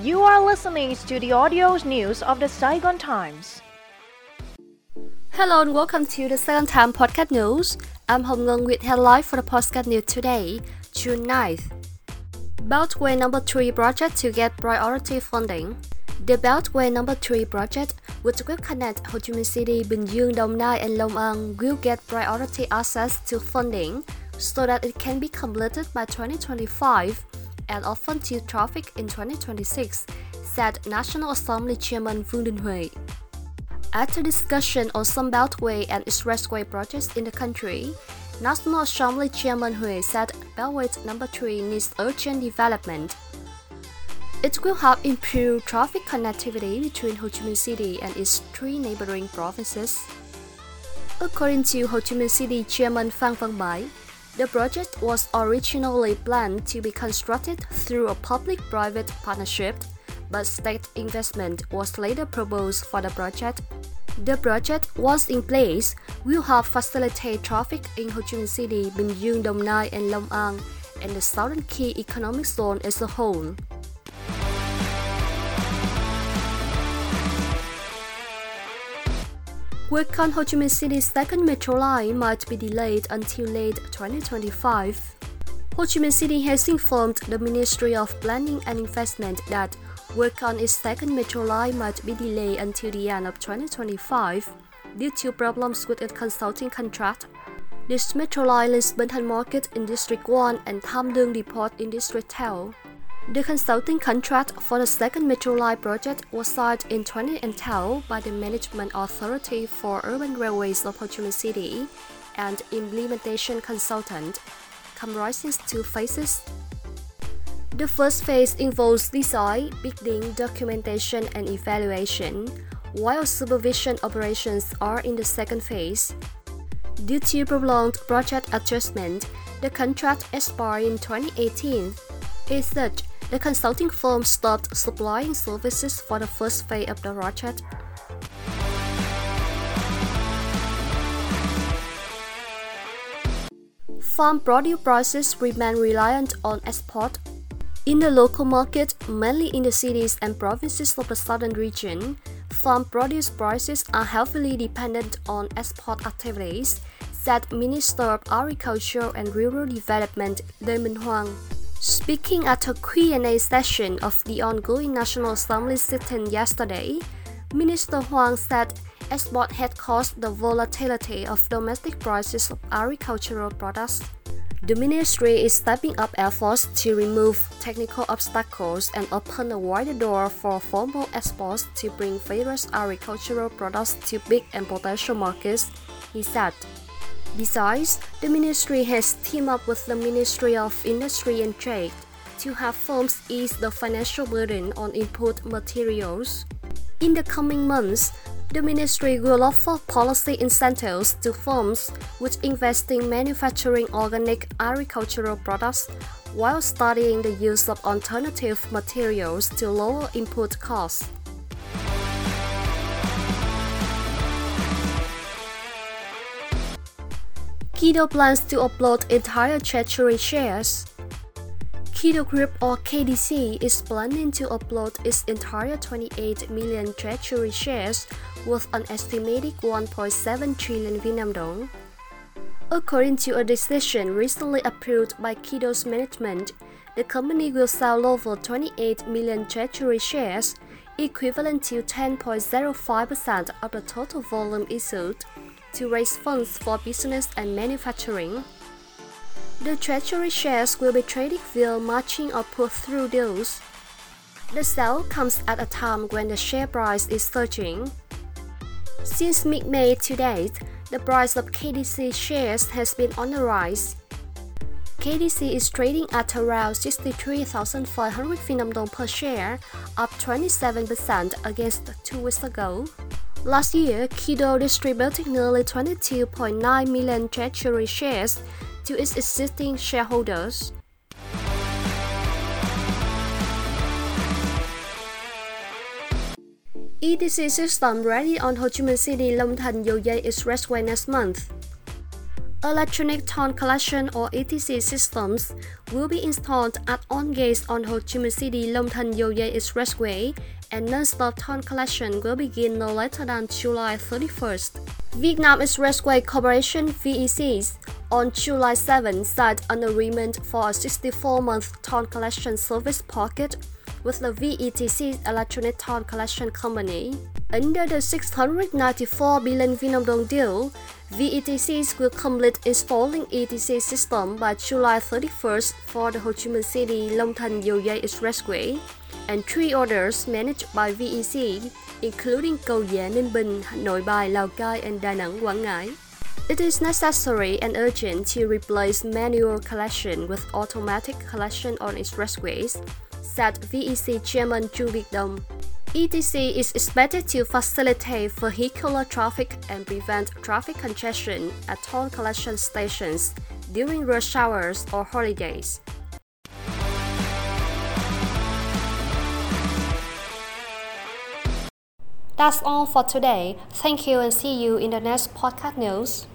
You are listening to the audio news of the Saigon Times. Hello and welcome to the Saigon Time Podcast News. I'm Hồng Ngân with headline for the podcast news today, June 9th. Beltway Number 3 project to get priority funding. The Beltway Number 3 project, which will connect Ho Chi Minh City, Bình Dương, Đồng Nai, and Long An, will get priority access to funding so that it can be completed by 2025 and often traffic in 2026, said National Assembly Chairman Vương Đình Huệ. After discussion on some beltway and expressway projects in the country, National Assembly Chairman Huệ said Beltway number 3 needs urgent development. It will help improve traffic connectivity between Ho Chi Minh City and its three neighboring provinces. According to Ho Chi Minh City Chairman Văn Mãi, the project was originally planned to be constructed through a public-private partnership, but state investment was later proposed for the project. The project, once in place, will help facilitate traffic in Ho Chi Minh City, Bình Dương, Đồng Nai, and Long An, and the Southern Key Economic Zone as a whole. Work on Ho Chi Minh City's second metro line might be delayed until late 2025. Ho Chi Minh City has informed the Ministry of Planning and Investment that work on its second metro line might be delayed until the end of 2025 due to problems with its consulting contract. This metro line links Bến Thành Market in District 1 and Tham Lương Depot in District 2. The consulting contract for the second Metro Line project was signed in 2010 by the Management Authority for Urban Railways of Ho Chi Minh City and implementation consultant, comprising two phases. The first phase involves design, bidding, documentation, and evaluation, while supervision operations are in the second phase. Due to prolonged project adjustment, the contract expired in 2018. As such, the consulting firm stopped supplying services for the first phase of the project. Farm produce prices remain reliant on export. In the local market, mainly in the cities and provinces of the southern region, farm produce prices are heavily dependent on export activities, said Minister of Agriculture and Rural Development Lê Minh Hoan. Speaking at a Q&A session of the ongoing National Assembly sitting yesterday, Minister Hoan said export had caused the volatility of domestic prices of agricultural products. The ministry is stepping up efforts to remove technical obstacles and open a wider door for formal exports to bring various agricultural products to big and potential markets, he said. Besides, the ministry has teamed up with the Ministry of Industry and Trade to have firms ease the financial burden on input materials. In the coming months, the ministry will offer policy incentives to firms which invest in manufacturing organic agricultural products while studying the use of alternative materials to lower input costs. Kido plans to upload entire treasury shares. Kido Group or KDC is planning to upload its entire 28 million treasury shares worth an estimated 1.7 trillion Vietnam dong. According to a decision recently approved by Kido's management, the company will sell over 28 million treasury shares, equivalent to 10.05% of the total volume issued to raise funds for business and manufacturing. The treasury shares will be traded via matching or put-through deals. The sale comes at a time when the share price is surging. Since mid-May to date, the price of KDC shares has been on the rise. KDC is trading at around 63,500 Vietnam dong per share, up 27% against two weeks ago. Last year, Kido distributed nearly 22.9 million treasury shares to its existing shareholders. ETC system ready on Ho Chi Minh City Long Thành Dây Expressway next month. Electronic toll collection or ETC systems will be installed at all gates on Ho Chi Minh City Long Thanh Dầu Giay Expressway and non-stop ton collection will begin no later than July 31st. Vietnam Expressway Corporation VECs on July 7 signed an agreement for a 64-month ton collection service pocket with the VETC Electronic Ton Collection Company. Under the 694 billion Vietnam dong deal, VETCs will complete installing ETC system by July 31st for the Ho Chi Minh City Long Thanh Giay Expressway, and three others managed by VEC, including Cầu Gié, Ninh Bình, Nội Bài, Lào Cai, and Da Nang, Quảng Ngãi. It is necessary and urgent to replace manual collection with automatic collection on expressways, said VEC Chairman Chu Việt Đông. ETC is expected to facilitate vehicular traffic and prevent traffic congestion at toll collection stations during rush hours or holidays. That's all for today. Thank you and see you in the next podcast news.